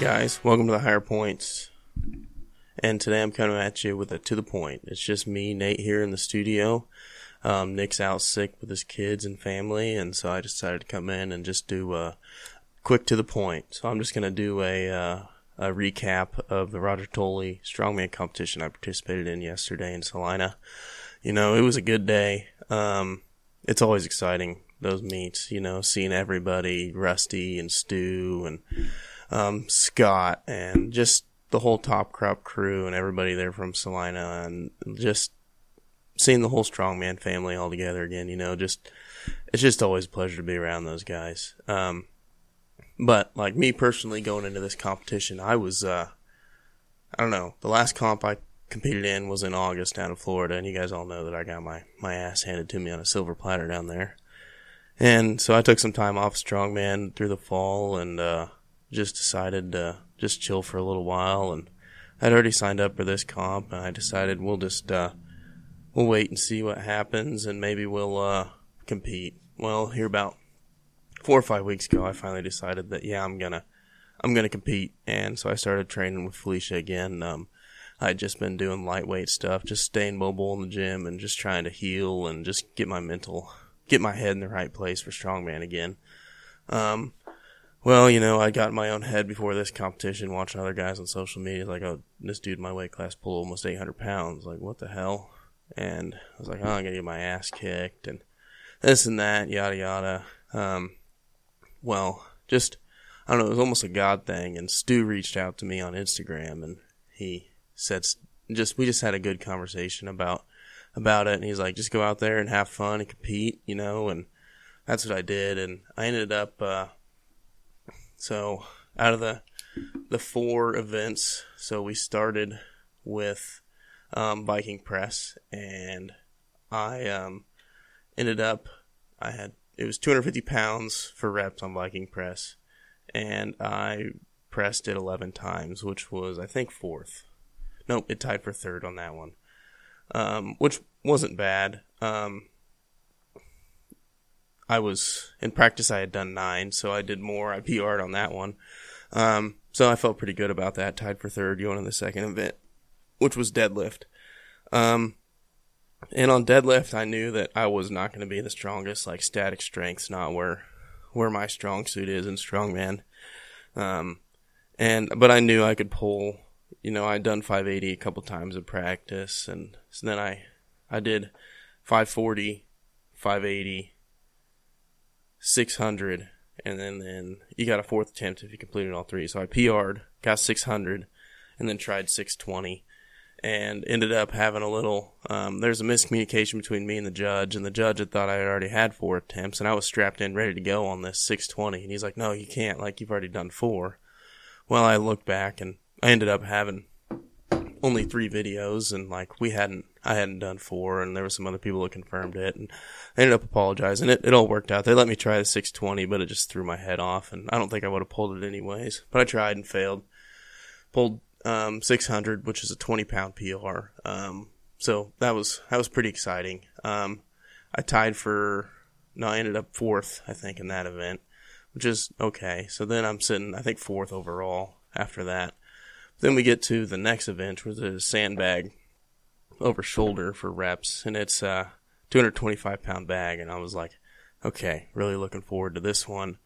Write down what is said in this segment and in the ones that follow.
guys, welcome to the Higher Points. And today I'm coming at you with a to the point. It's just me, Nate, here in the studio. Um, Nick's out sick with his kids and family, and so I decided to come in and just do a quick to the point. So I'm just gonna do a uh, a recap of the Roger Tully strongman competition I participated in yesterday in Salina. You know, it was a good day. Um, it's always exciting those meets. You know, seeing everybody, Rusty and Stu and um, Scott and just the whole Top Crop crew and everybody there from Salina and just seeing the whole strongman family all together again. You know, just it's just always a pleasure to be around those guys. Um, but like me personally going into this competition, I was uh, I don't know. The last comp I competed in was in August down in Florida, and you guys all know that I got my my ass handed to me on a silver platter down there. And so I took some time off strongman through the fall and uh, just decided to just chill for a little while. And I'd already signed up for this comp, and I decided we'll just uh, we'll wait and see what happens, and maybe we'll uh, compete. Well, here about four or five weeks ago, I finally decided that yeah, I'm gonna I'm gonna compete, and so I started training with Felecia again. Um, I'd just been doing lightweight stuff, just staying mobile in the gym and just trying to heal and just get my mental get my head in the right place for strongman again. Um, well, you know, I got in my own head before this competition, watching other guys on social media, like, oh, this dude in my weight class pulled almost 800 pounds. Like, what the hell? And I was like, oh, I'm gonna get my ass kicked and this and that, yada yada. Um, well, just I don't know, it was almost a God thing. And Stu reached out to me on Instagram and he said, just we just had a good conversation about about it. And he's like, just go out there and have fun and compete, you know, and that's what I did. And I ended up, uh, so out of the, the four events, so we started with, um, Viking press and I, um, ended up, I had, it was 250 pounds for reps on Viking press and I pressed it 11 times, which was, I think, fourth. Nope, it tied for third on that one um, which wasn't bad. Um, I was in practice. I had done nine, so I did more. I PR'd on that one, um, so I felt pretty good about that. Tied for third going in the second event, which was deadlift. Um, and on deadlift, I knew that I was not going to be the strongest. Like static strength's not where where my strong suit is in strongman. Um, and but I knew I could pull you know, I'd done 580 a couple times in practice, and so then I, I did 540, 580, 600, and then then you got a fourth attempt if you completed all three. So I PR'd, got 600, and then tried 620, and ended up having a little. Um, there's a miscommunication between me and the judge, and the judge had thought I had already had four attempts, and I was strapped in, ready to go on this 620, and he's like, "No, you can't. Like you've already done four. Well, I looked back and I ended up having only three videos and like we hadn't I hadn't done four and there were some other people that confirmed it and I ended up apologizing. It it all worked out. They let me try the six twenty, but it just threw my head off and I don't think I would have pulled it anyways. But I tried and failed. Pulled um six hundred, which is a twenty pound PR. Um so that was that was pretty exciting. Um I tied for no, I ended up fourth, I think, in that event, which is okay. So then I'm sitting I think fourth overall after that. Then we get to the next event, which is sandbag over shoulder for reps, and it's a 225 pound bag. And I was like, okay, really looking forward to this one.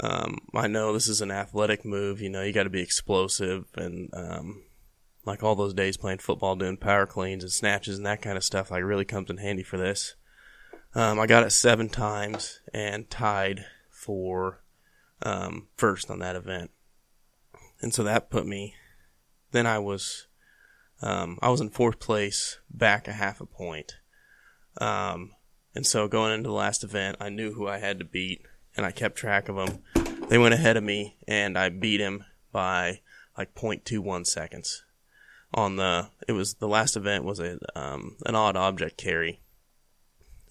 Um, I know this is an athletic move. You know, you got to be explosive and um, like all those days playing football, doing power cleans and snatches and that kind of stuff. Like really comes in handy for this. Um, I got it seven times and tied for um, first on that event, and so that put me then I was, um, I was in fourth place, back a half a point. Um, and so going into the last event, I knew who I had to beat, and I kept track of them. They went ahead of me, and I beat him by like 0.21 seconds. On the, it was the last event was a um, an odd object carry,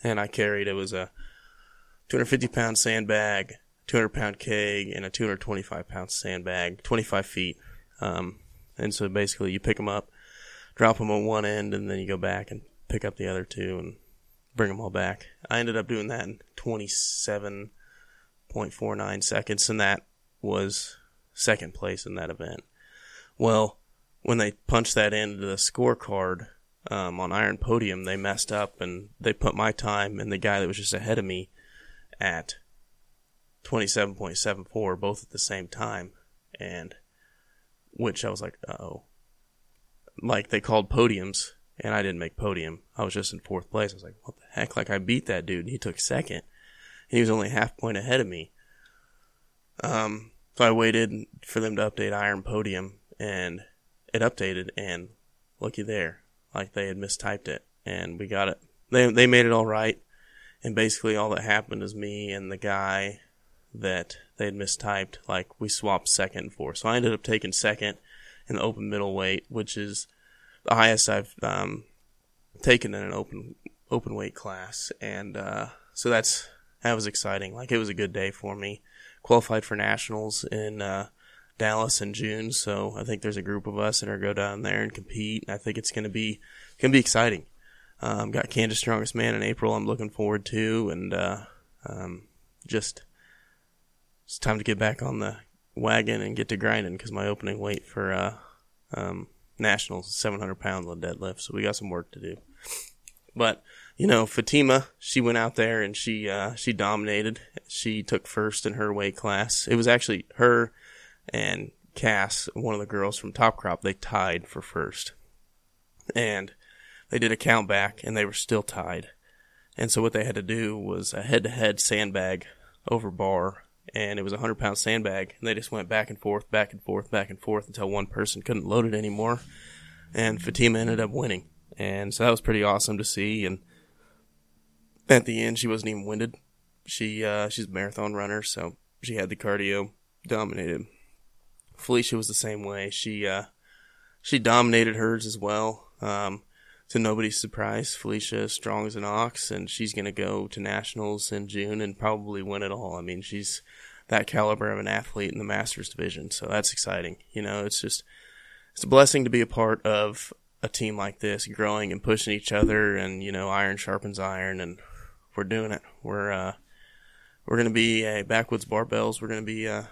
and I carried it was a 250 pound sandbag, 200 pound keg, and a 225 pound sandbag, 25 feet. Um, and so basically you pick them up, drop them on one end, and then you go back and pick up the other two and bring them all back. I ended up doing that in 27.49 seconds, and that was second place in that event. Well, when they punched that into the scorecard um, on Iron Podium, they messed up and they put my time and the guy that was just ahead of me at 27.74, both at the same time. And which I was like, oh. Like they called podiums and I didn't make podium. I was just in fourth place. I was like, what the heck? Like I beat that dude and he took second. And he was only half point ahead of me. Um, so I waited for them to update Iron Podium and it updated and looky there. Like they had mistyped it and we got it. They, they made it all right. And basically all that happened is me and the guy that they had mistyped, like we swapped second for. So I ended up taking second in the open middleweight, which is the highest I've um, taken in an open open weight class, and uh, so that's that was exciting. Like it was a good day for me. Qualified for nationals in uh, Dallas in June, so I think there's a group of us that are go down there and compete. And I think it's gonna be gonna be exciting. Um, got Kansas Strongest Man in April. I'm looking forward to, and uh, um, just it's time to get back on the wagon and get to grinding because my opening weight for uh, um, nationals is 700 pounds on deadlift, so we got some work to do. But you know, Fatima, she went out there and she uh, she dominated. She took first in her weight class. It was actually her and Cass, one of the girls from Top Crop. They tied for first, and they did a count back, and they were still tied. And so what they had to do was a head-to-head sandbag over bar and it was a hundred pound sandbag, and they just went back and forth, back and forth, back and forth until one person couldn't load it anymore, and Fatima ended up winning, and so that was pretty awesome to see. And at the end, she wasn't even winded. She uh, she's a marathon runner, so she had the cardio, dominated. Felecia was the same way. She uh, she dominated hers as well. Um, to nobody's surprise, Felecia is strong as an ox, and she's going to go to nationals in June and probably win it all. I mean, she's that caliber of an athlete in the masters division, so that's exciting. You know, it's just it's a blessing to be a part of a team like this, growing and pushing each other, and you know, iron sharpens iron, and we're doing it. We're uh, we're going to be a backwoods barbells. We're going to be a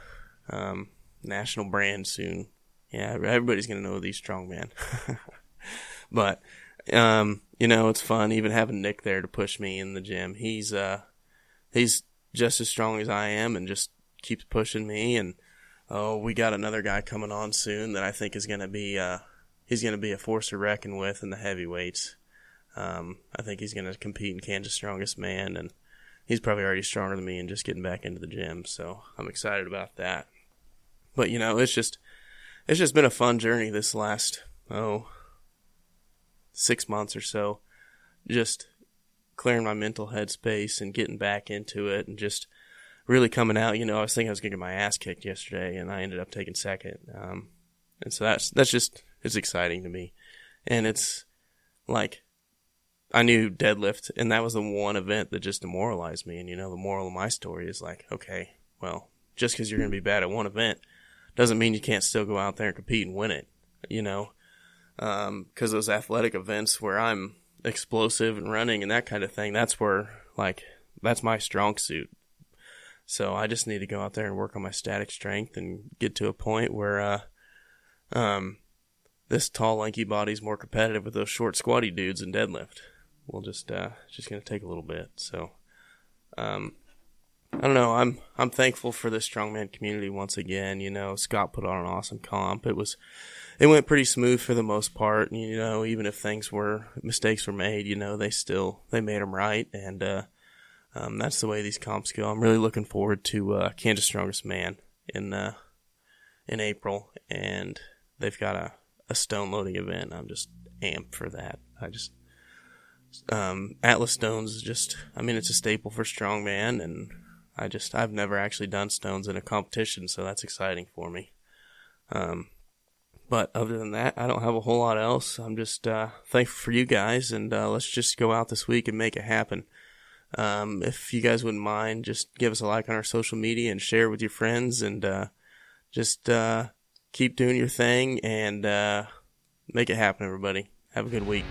um, national brand soon. Yeah, everybody's going to know these strongman. but um, you know, it's fun even having Nick there to push me in the gym. He's uh, he's just as strong as I am and just keeps pushing me. And oh, we got another guy coming on soon that I think is gonna be uh, he's gonna be a force to reckon with in the heavyweights. Um, I think he's gonna compete in Kansas Strongest Man, and he's probably already stronger than me and just getting back into the gym. So I'm excited about that. But you know, it's just it's just been a fun journey this last oh six months or so, just clearing my mental headspace and getting back into it and just really coming out. You know, I was thinking I was going to get my ass kicked yesterday and I ended up taking second. Um, and so that's, that's just, it's exciting to me. And it's like, I knew deadlift and that was the one event that just demoralized me. And you know, the moral of my story is like, okay, well, just cause you're going to be bad at one event doesn't mean you can't still go out there and compete and win it. You know, because um, those athletic events where I'm explosive and running and that kind of thing, that's where like that's my strong suit. So I just need to go out there and work on my static strength and get to a point where uh, um, this tall, lanky body's more competitive with those short, squatty dudes in deadlift. We'll just uh, just gonna take a little bit. So um, I don't know. I'm I'm thankful for the strongman community once again. You know, Scott put on an awesome comp. It was it went pretty smooth for the most part. You know, even if things were mistakes were made, you know, they still they made them right, and uh, um, that's the way these comps go. I'm really looking forward to uh, Kansas Strongest Man in uh, in April, and they've got a, a stone loading event. I'm just amped for that. I just um, Atlas Stones is just I mean it's a staple for strongman, and I just I've never actually done stones in a competition, so that's exciting for me. Um, but other than that, I don't have a whole lot else. I'm just uh, thankful for you guys, and uh, let's just go out this week and make it happen. Um, if you guys wouldn't mind, just give us a like on our social media and share with your friends, and uh, just uh, keep doing your thing and uh, make it happen, everybody. Have a good week.